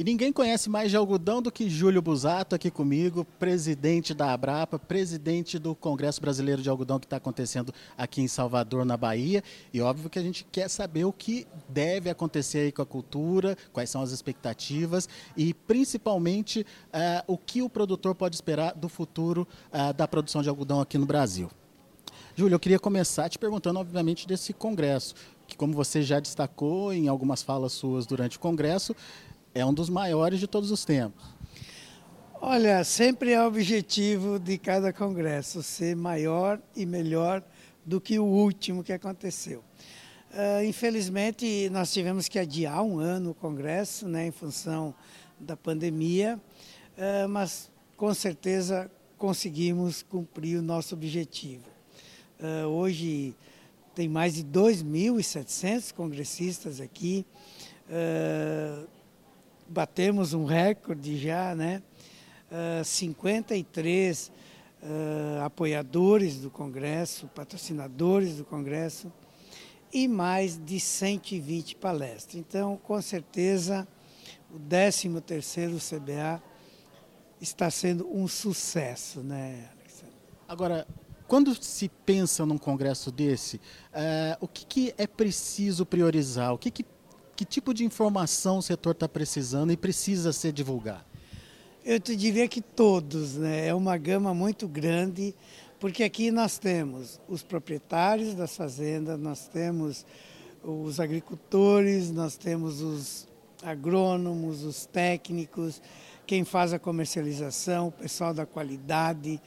E ninguém conhece mais de algodão do que Júlio Busato aqui comigo, presidente da Abrapa, presidente do Congresso Brasileiro de Algodão que está acontecendo aqui em Salvador, na Bahia. E óbvio que a gente quer saber o que deve acontecer aí com a cultura, quais são as expectativas e principalmente uh, o que o produtor pode esperar do futuro uh, da produção de algodão aqui no Brasil. Júlio, eu queria começar te perguntando, obviamente, desse congresso, que como você já destacou em algumas falas suas durante o congresso, é um dos maiores de todos os tempos. Olha, sempre é o objetivo de cada congresso ser maior e melhor do que o último que aconteceu. Uh, infelizmente, nós tivemos que adiar um ano o congresso, né, em função da pandemia, uh, mas com certeza conseguimos cumprir o nosso objetivo. Uh, hoje tem mais de 2.700 congressistas aqui. Uh, batemos um recorde já, né? Uh, 53 uh, apoiadores do Congresso, patrocinadores do Congresso e mais de 120 palestras. Então, com certeza, o 13º CBA está sendo um sucesso, né, Alexandre? Agora, quando se pensa num congresso desse, uh, o que, que, é preciso priorizar? O que, que que tipo de informação o setor está precisando e precisa ser divulgado? Eu te diria que todos, né? É uma gama muito grande, porque aqui nós temos os proprietários das fazendas, nós temos os agricultores, nós temos os agrônomos, os técnicos, quem faz a comercialização, o pessoal da qualidade.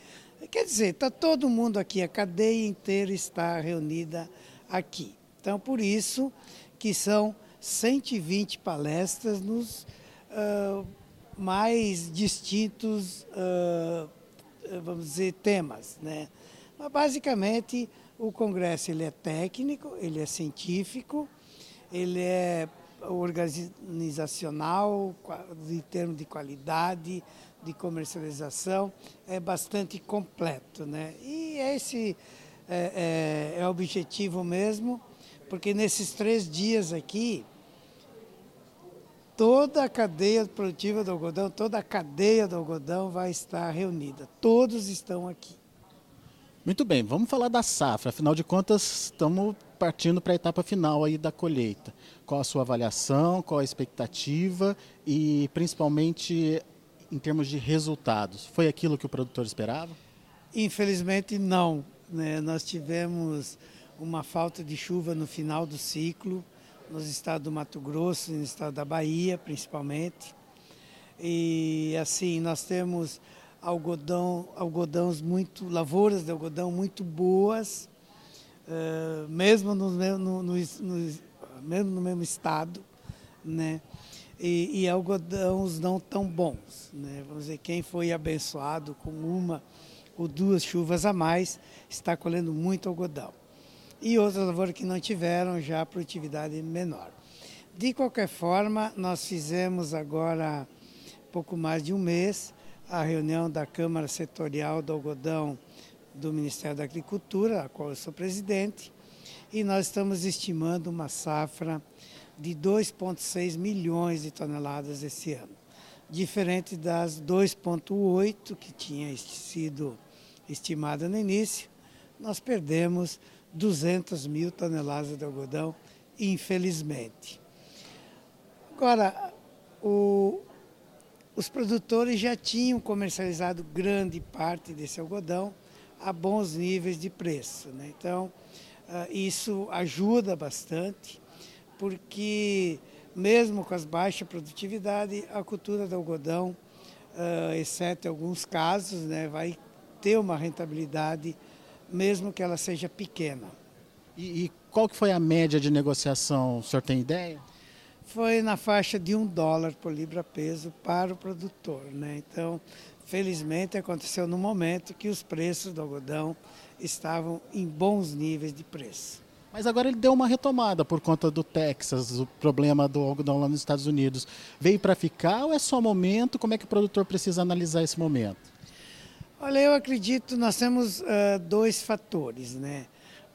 Quer dizer, está todo mundo aqui, a cadeia inteira está reunida aqui. Então, por isso que são 120 palestras nos uh, mais distintos, uh, vamos dizer, temas. Né? Mas, basicamente, o Congresso ele é técnico, ele é científico, ele é organizacional, em termos de qualidade, de comercialização, é bastante completo. Né? E esse é, é, é o objetivo mesmo, porque nesses três dias aqui, toda a cadeia produtiva do algodão, toda a cadeia do algodão vai estar reunida. Todos estão aqui. Muito bem, vamos falar da safra. Afinal de contas, estamos partindo para a etapa final aí da colheita. Qual a sua avaliação, qual a expectativa e principalmente em termos de resultados? Foi aquilo que o produtor esperava? Infelizmente não. Né? Nós tivemos uma falta de chuva no final do ciclo nos estados do Mato Grosso no estado da Bahia, principalmente. E assim, nós temos algodão, algodões muito, lavouras de algodão muito boas, uh, mesmo, no, no, no, mesmo no mesmo estado, né? E, e algodões não tão bons, né? Vamos dizer, quem foi abençoado com uma ou duas chuvas a mais está colhendo muito algodão e outras lavouras que não tiveram já produtividade menor. De qualquer forma, nós fizemos agora pouco mais de um mês a reunião da Câmara Setorial do Algodão do Ministério da Agricultura, a qual eu sou presidente, e nós estamos estimando uma safra de 2,6 milhões de toneladas esse ano, diferente das 2,8 que tinha sido estimada no início, nós perdemos 200 mil toneladas de algodão, infelizmente. Agora, o, os produtores já tinham comercializado grande parte desse algodão a bons níveis de preço. Né? Então, uh, isso ajuda bastante, porque mesmo com as baixas produtividade, a cultura do algodão, uh, exceto alguns casos, né, vai ter uma rentabilidade mesmo que ela seja pequena. E, e, qual que foi a média de negociação? O senhor tem ideia? Foi na faixa de um dólar por libra-peso para o produtor. Né? Então, felizmente, aconteceu no momento que os preços do algodão estavam em bons níveis de preço. Mas agora ele deu uma retomada por conta do Texas, o problema do algodão lá nos Estados Unidos. Veio para ficar ou é só momento? Como é que o produtor precisa analisar esse momento? Olha, eu acredito, nós temos uh, dois fatores, né?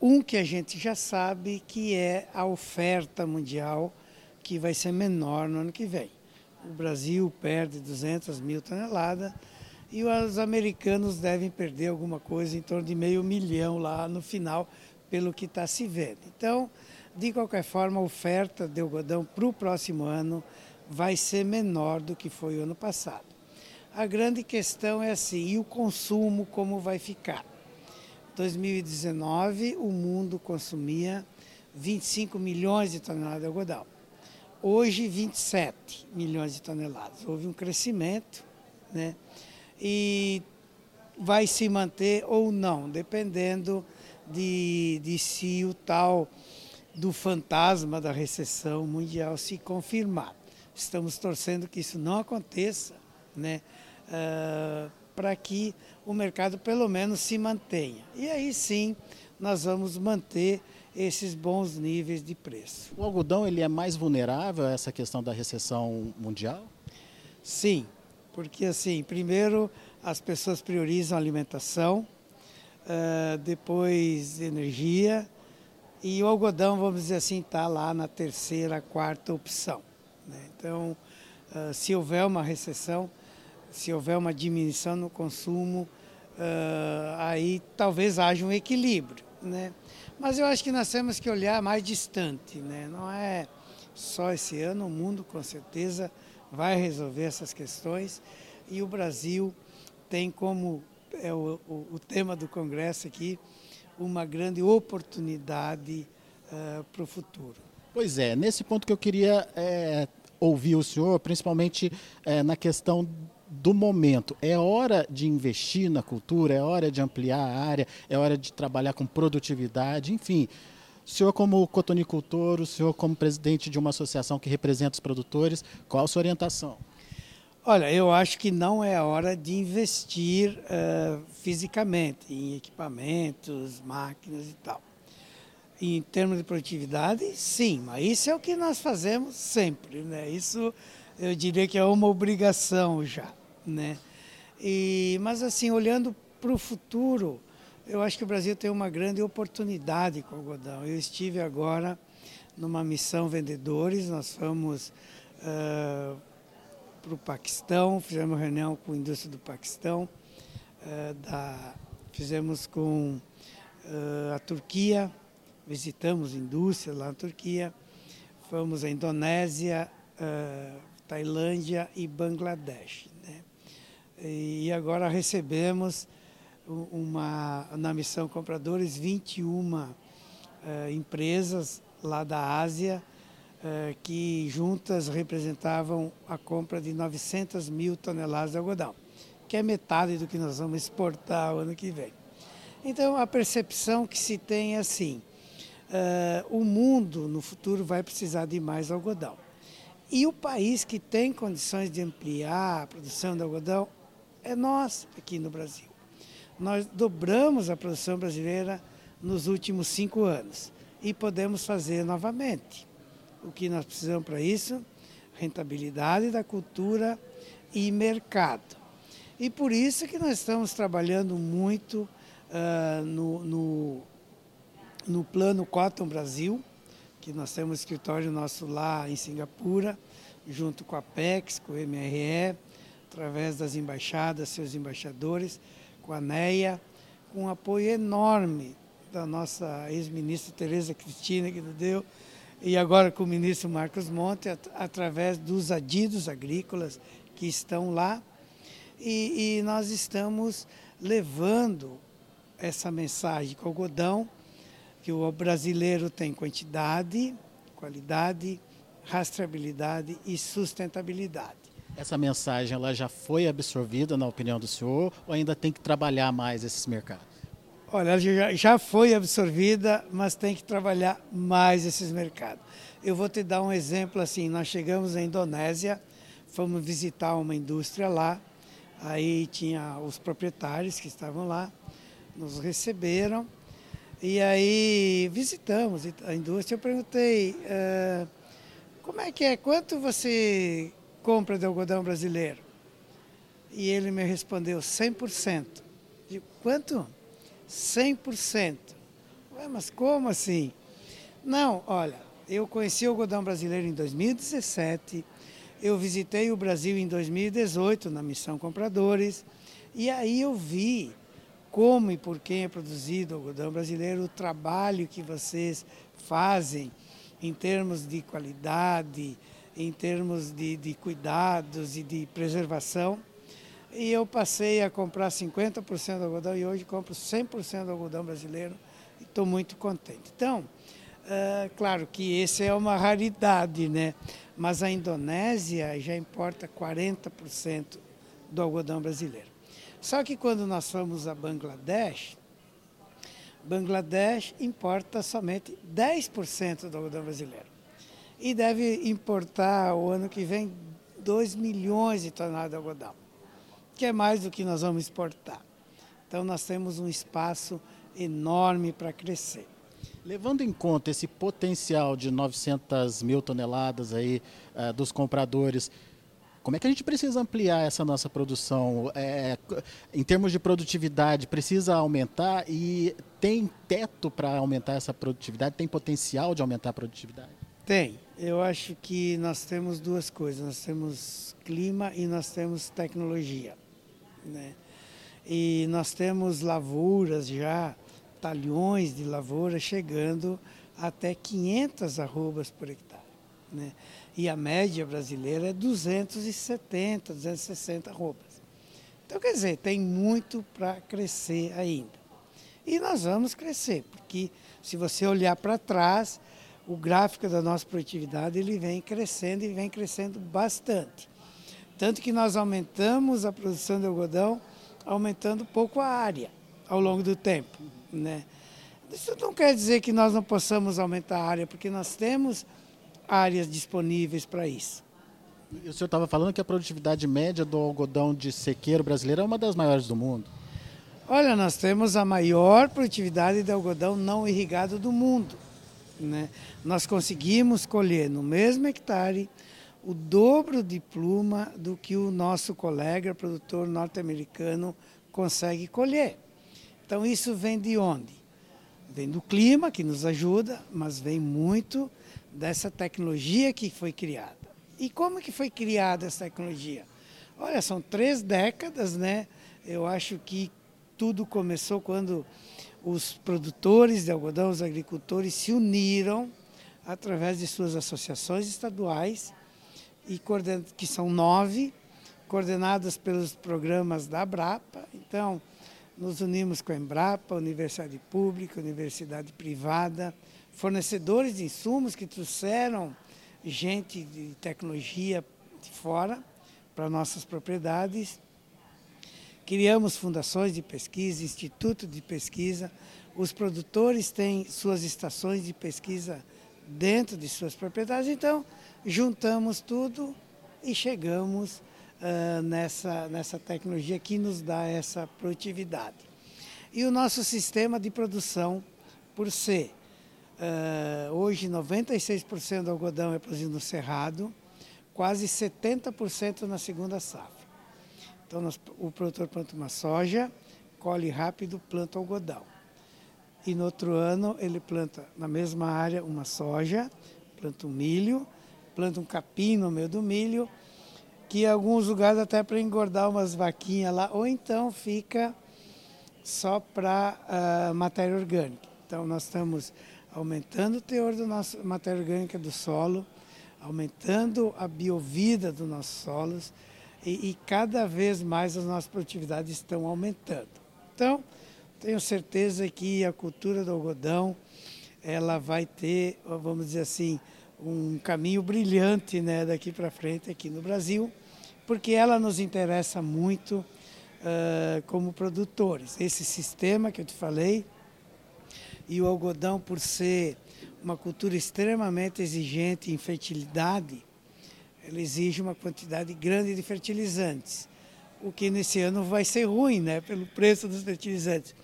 Um que a gente já sabe que é a oferta mundial que vai ser menor no ano que vem. o Brasil perde 200 mil toneladas e os americanos devem perder alguma coisa em torno de meio milhão lá no final, pelo que está se vendo. Então, de qualquer forma, a oferta de algodão para o próximo ano vai ser menor do que foi o ano passado. A grande questão é assim, e o consumo como vai ficar? 2019, o mundo consumia 25 milhões de toneladas de algodão. Hoje, 27 milhões de toneladas. Houve um crescimento, né? E vai se manter ou não, dependendo de, de se o tal do fantasma da recessão mundial se confirmar. Estamos torcendo que isso não aconteça, né? Uh, para que o mercado pelo menos se mantenha. E aí sim nós vamos manter esses bons níveis de preço. O algodão ele é mais vulnerável a essa questão da recessão mundial? Sim, porque assim, primeiro as pessoas priorizam a alimentação, uh, depois energia e o algodão, vamos dizer assim, está lá na terceira, quarta opção. Né? Então, uh, se houver uma recessão, se houver uma diminuição no consumo, uh, aí talvez haja um equilíbrio. Né? Mas eu acho que nós temos que olhar mais distante. Né? Não é só esse ano, o mundo com certeza vai resolver essas questões e o Brasil tem como é o, o, o tema do Congresso aqui uma grande oportunidade uh, para o futuro. Pois é, nesse ponto que eu queria é, ouvir o senhor, principalmente é, na questão do momento. É hora de investir na cultura, é hora de ampliar a área, é hora de trabalhar com produtividade, enfim. O senhor, como cotonicultor, o senhor, como presidente de uma associação que representa os produtores, qual a sua orientação? Olha, eu acho que não é hora de investir uh, fisicamente em equipamentos, máquinas e tal. Em termos de produtividade, sim, mas isso é o que nós fazemos sempre, né? Isso eu diria que é uma obrigação já, né? E, mas assim, olhando para o futuro, eu acho que o Brasil tem uma grande oportunidade com o algodão. Eu estive agora numa missão vendedores, nós fomos uh, para o Paquistão, fizemos reunião com a indústria do Paquistão, uh, da, fizemos com uh, a Turquia, visitamos indústria lá na Turquia, fomos à Indonésia, Tailândia e Bangladesh. E agora recebemos uma, na missão Compradores 21 uh, eh, empresas lá da Ásia uh, que juntas representavam a compra de 900 mil toneladas de algodão, que é metade do que nós vamos exportar o ano que vem. Então a percepção que se tem é assim, uh, o mundo no futuro vai precisar de mais algodão. E o país que tem condições de ampliar a produção de algodão é nós aqui no Brasil. Nós dobramos a produção brasileira nos últimos cinco anos e podemos fazer novamente. O que nós precisamos para isso? Rentabilidade da cultura e mercado. E por isso que nós estamos trabalhando muito uh, no, no, no plano Cotton Brasil, que nós temos um escritório nosso lá em Singapura, junto com a PEX, com o MRE, através das embaixadas, seus embaixadores, com a NEA, com um apoio enorme da nossa ex-ministra Tereza Cristina, que nos deu, e agora com o ministro Marcos Monte, at através dos adidos agrícolas que estão lá. E, e nós estamos levando essa mensagem com o algodão que o brasileiro tem quantidade, qualidade, rastreabilidade e sustentabilidade. Essa mensagem ela já foi absorvida, na opinião do senhor, ou ainda tem que trabalhar mais esses mercados? Olha, já, já foi absorvida, mas tem que trabalhar mais esses mercados. Eu vou te dar um exemplo assim, nós chegamos à Indonésia, fomos visitar uma indústria lá, aí tinha os proprietários que estavam lá, nos receberam, e aí visitamos a indústria. Eu perguntei uh, como é que é, quanto você compra de algodão brasileiro? E ele me respondeu 100%. Digo, quanto? 100%. Ué, mas como assim? Não, olha, eu conheci o algodão brasileiro em 2017, eu visitei o Brasil em 2018 na Missão Compradores e aí eu vi como e por quem é produzido o algodão brasileiro, o trabalho que vocês fazem em termos de qualidade, em termos de, de cuidados e de preservação. E eu passei a comprar 50% do algodão e hoje compro 100% do algodão brasileiro e estou muito contente. Então, é, claro que esse é uma raridade, né? mas a Indonésia já importa 40% do algodão brasileiro. Só que quando nós fomos a Bangladesh, Bangladesh importa somente 10% do algodão brasileiro. E deve importar o ano que vem 2 milhões de toneladas de algodão, que é mais do que nós vamos exportar. Então nós temos um espaço enorme para crescer. Levando em conta esse potencial de 900 mil toneladas aí uh, dos compradores, como é que a gente precisa ampliar essa nossa produção? É, em termos de produtividade, precisa aumentar e tem teto para aumentar essa produtividade? Tem potencial de aumentar a produtividade? Tem. Eu acho que nós temos duas coisas. Nós temos clima e nós temos tecnologia. Né? E nós temos lavouras já, talhões de lavoura chegando até 500 arrobas por hectare. Né? E a média brasileira é 270, 260 arrobas. Então, quer dizer, tem muito para crescer ainda. E nós vamos crescer, porque se você olhar para trás, o gráfico da nossa produtividade ele vem crescendo e vem crescendo bastante. Tanto que nós aumentamos a produção de algodão, aumentando pouco a área ao longo do tempo. Né? Isso não quer dizer que nós não possamos aumentar a área, porque nós temos áreas disponíveis para isso. o senhor estava falando que a produtividade média do algodão de sequeiro brasileiro é uma das maiores do mundo. Olha, nós temos a maior produtividade de algodão não irrigado do mundo. Né? Nós conseguimos colher no mesmo hectare o dobro de pluma do que o nosso colega produtor norte-americano consegue colher. Então isso vem de onde? Vem do clima, que nos ajuda, mas vem muito dessa tecnologia que foi criada. E como que foi criada essa tecnologia? Olha, são três décadas, né? Eu acho que tudo começou quando os produtores de algodão, os agricultores se uniram através de suas associações estaduais, e que são nove, coordenadas pelos programas da Abrapa. Então, nos unimos com a Embrapa, Universidade Pública, Universidade Privada, fornecedores de insumos que trouxeram gente de tecnologia de fora para nossas propriedades. Criamos fundações de pesquisa, instituto de pesquisa. Os produtores têm suas estações de pesquisa dentro de suas propriedades. Então, juntamos tudo e chegamos uh, nessa, nessa tecnologia que nos dá essa produtividade. E o nosso sistema de produção, por ser Uh, hoje, 96% do algodão é produzido no Cerrado, quase 70% na segunda safra. Então, nós, o produtor planta uma soja, colhe rápido, planta algodão. E no outro ano, ele planta na mesma área uma soja, planta um milho, planta um capim no meio do milho, que em alguns lugares até para engordar umas vaquinhas lá, ou então fica só para uh, matéria orgânica. Então, nós estamos aumentando o teor da nossa matéria orgânica do solo, aumentando a biovida dos nossos solos e, e cada vez mais as nossas produtividades estão aumentando. Então, tenho certeza que a cultura do algodão ela vai ter, vamos dizer assim, um caminho brilhante né, daqui para frente aqui no Brasil, porque ela nos interessa muito uh, como produtores. Esse sistema que eu te falei, e o algodão, por ser uma cultura extremamente exigente em fertilidade, ele exige uma quantidade grande de fertilizantes, o que nesse ano vai ser ruim, né, pelo preço dos fertilizantes.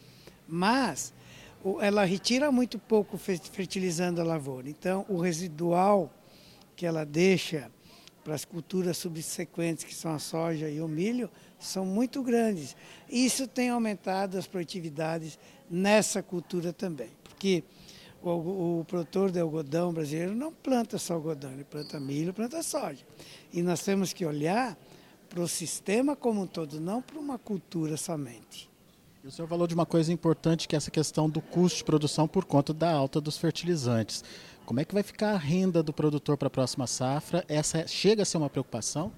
Mas ela retira muito pouco fertilizando a lavoura. Então, o residual que ela deixa para as culturas subsequentes, que são a soja e o milho, são muito grandes. Isso tem aumentado as produtividades nessa cultura também, porque o, o, produtor de algodão brasileiro não planta só algodão, ele planta milho, planta soja. E nós temos que olhar para o sistema como um todo, não para uma cultura somente. E o senhor falou de uma coisa importante, que é essa questão do custo de produção por conta da alta dos fertilizantes. Como é que vai ficar a renda do produtor para a próxima safra? Essa chega a ser uma preocupação?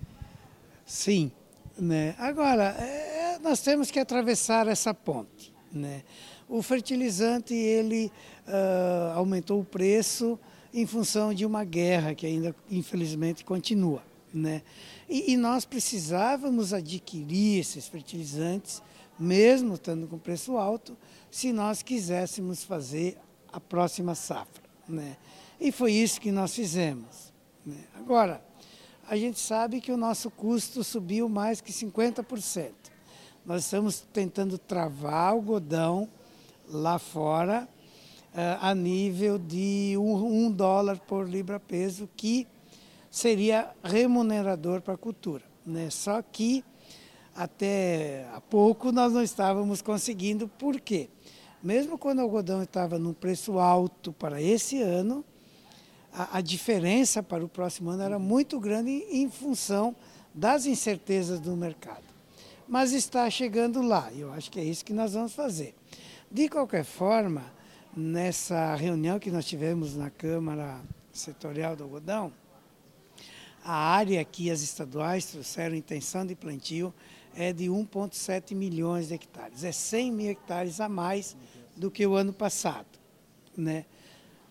Sim. Né? Agora, é, nós temos que atravessar essa ponte. Né? O fertilizante ele uh, aumentou o preço em função de uma guerra que ainda infelizmente continua. Né? E, e nós precisávamos adquirir esses fertilizantes, mesmo estando com preço alto, se nós quiséssemos fazer a próxima safra. Né? E foi isso que nós fizemos. Né? Agora, a gente sabe que o nosso custo subiu mais que 50%. Nós estamos tentando travar o algodão lá fora uh, a nível de um, um dólar por libra-peso, que seria remunerador para a cultura. Né? Só que até há pouco nós não estávamos conseguindo, por quê? Mesmo quando o algodão estava num preço alto para esse ano, a, a diferença para o próximo ano era muito grande em, em função das incertezas do mercado. Mas está chegando lá, e eu acho que é isso que nós vamos fazer. De qualquer forma, nessa reunião que nós tivemos na Câmara Setorial do Algodão, a área que as estaduais trouxeram intenção de plantio é de 1,7 milhões de hectares. É 100 mil hectares a mais do que o ano passado. Né?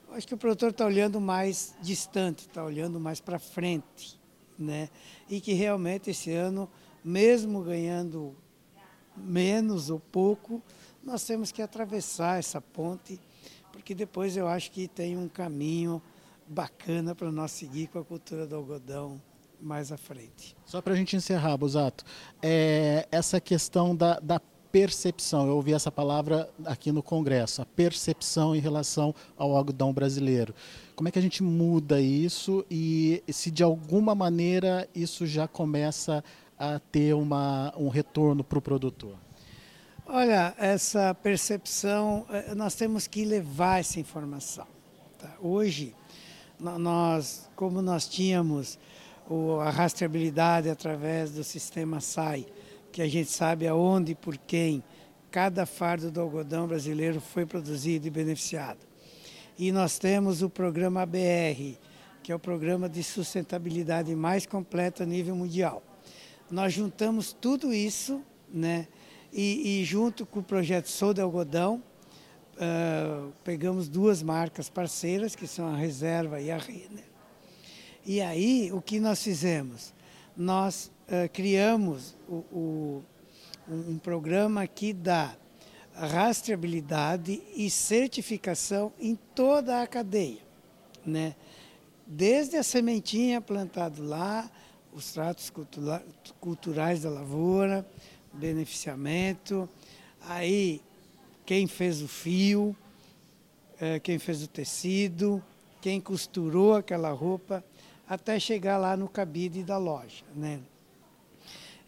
Acho que o produtor está olhando mais distante, está olhando mais para frente. Né? E que realmente esse ano, mesmo ganhando menos ou pouco, nós temos que atravessar essa ponte, porque depois eu acho que tem um caminho bacana para nós seguir com a cultura do algodão mais à frente. Só para a gente encerrar, Busato, é, essa questão da, da percepção, eu ouvi essa palavra aqui no Congresso, a percepção em relação ao algodão brasileiro. Como é que a gente muda isso e se de alguma maneira isso já começa a ter uma, um retorno para o produtor? Olha, essa percepção, eh, nós temos que levar essa informação. Tá? Hoje, nós, como nós tínhamos a rastreabilidade através do sistema SAI, que a gente sabe aonde e por quem cada fardo do algodão brasileiro foi produzido e beneficiado. E nós temos o programa ABR, que é o programa de sustentabilidade mais completo a nível mundial. Nós juntamos tudo isso, né? E, e junto com o projeto Sou de Algodão, uh, pegamos duas marcas parceiras, que são a Reserva e a Renner. E aí, o que nós fizemos? Nós uh, criamos o, o, um programa que dá rastreabilidade e certificação em toda a cadeia, né? Desde a sementinha plantada lá, os tratos culturais da lavoura, beneficiamento, aí quem fez o fio, é, quem fez o tecido, quem costurou aquela roupa, até chegar lá no cabide da loja. Né?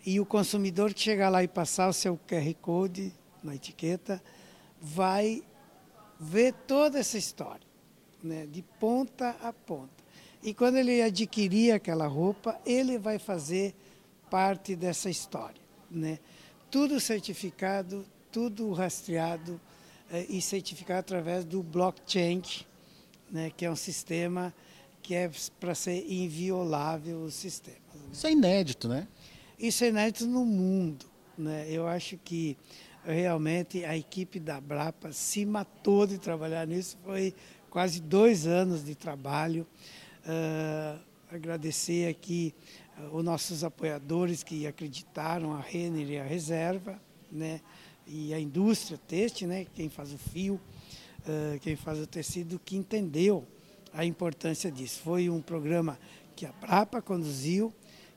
E o consumidor que chegar lá e passar o seu QR Code na etiqueta, vai ver toda essa história, né? de ponta a ponta. E quando ele adquirir aquela roupa, ele vai fazer parte dessa história. Né? Tudo certificado, tudo rastreado eh, e certificado através do blockchain, né, que é um sistema que é para ser inviolável o sistema. Isso é inédito, né? Isso é inédito no mundo. Né? Eu acho que realmente a equipe da Brapa se matou de trabalhar nisso. Foi quase dois anos de trabalho. Uh, agradecer aqui os nossos apoiadores que acreditaram, a Renner e a Reserva, né? e a indústria têxtil, né? quem faz o fio, quem faz o tecido, que entendeu a importância disso. Foi um programa que a Prapa conduziu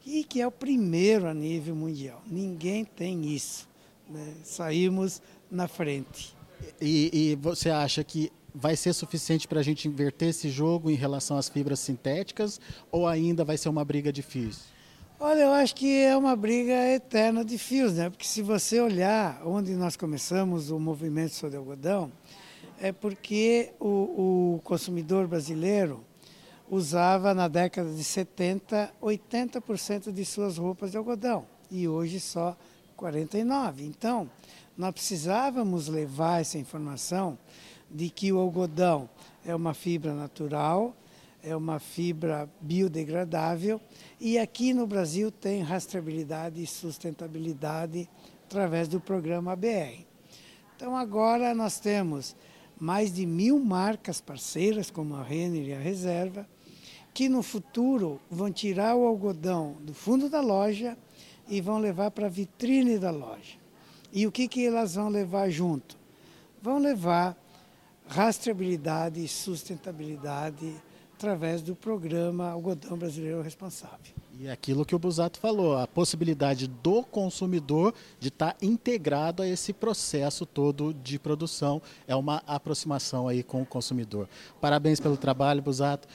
e que é o primeiro a nível mundial. Ninguém tem isso. Né? Saímos na frente. E, e você acha que vai ser suficiente para a gente inverter esse jogo em relação às fibras sintéticas ou ainda vai ser uma briga difícil? Olha, eu acho que é uma briga eterna de fios, né? Porque se você olhar onde nós começamos o movimento sobre algodão, é porque o, o consumidor brasileiro usava na década de 70 80% de suas roupas de algodão e hoje só 49. Então, nós precisávamos levar essa informação de que o algodão é uma fibra natural, é uma fibra biodegradável e aqui no Brasil tem rastreabilidade e sustentabilidade através do programa ABR. Então agora nós temos mais de mil marcas parceiras, como a Renner e a Reserva, que no futuro vão tirar o algodão do fundo da loja e vão levar para a vitrine da loja. E o que, que elas vão levar junto? Vão levar rastreabilidade e sustentabilidade através do programa Algodão Brasileiro Responsável. E aquilo que o Busato falou, a possibilidade do consumidor de estar tá integrado a esse processo todo de produção, é uma aproximação aí com o consumidor. Parabéns pelo trabalho, Busato.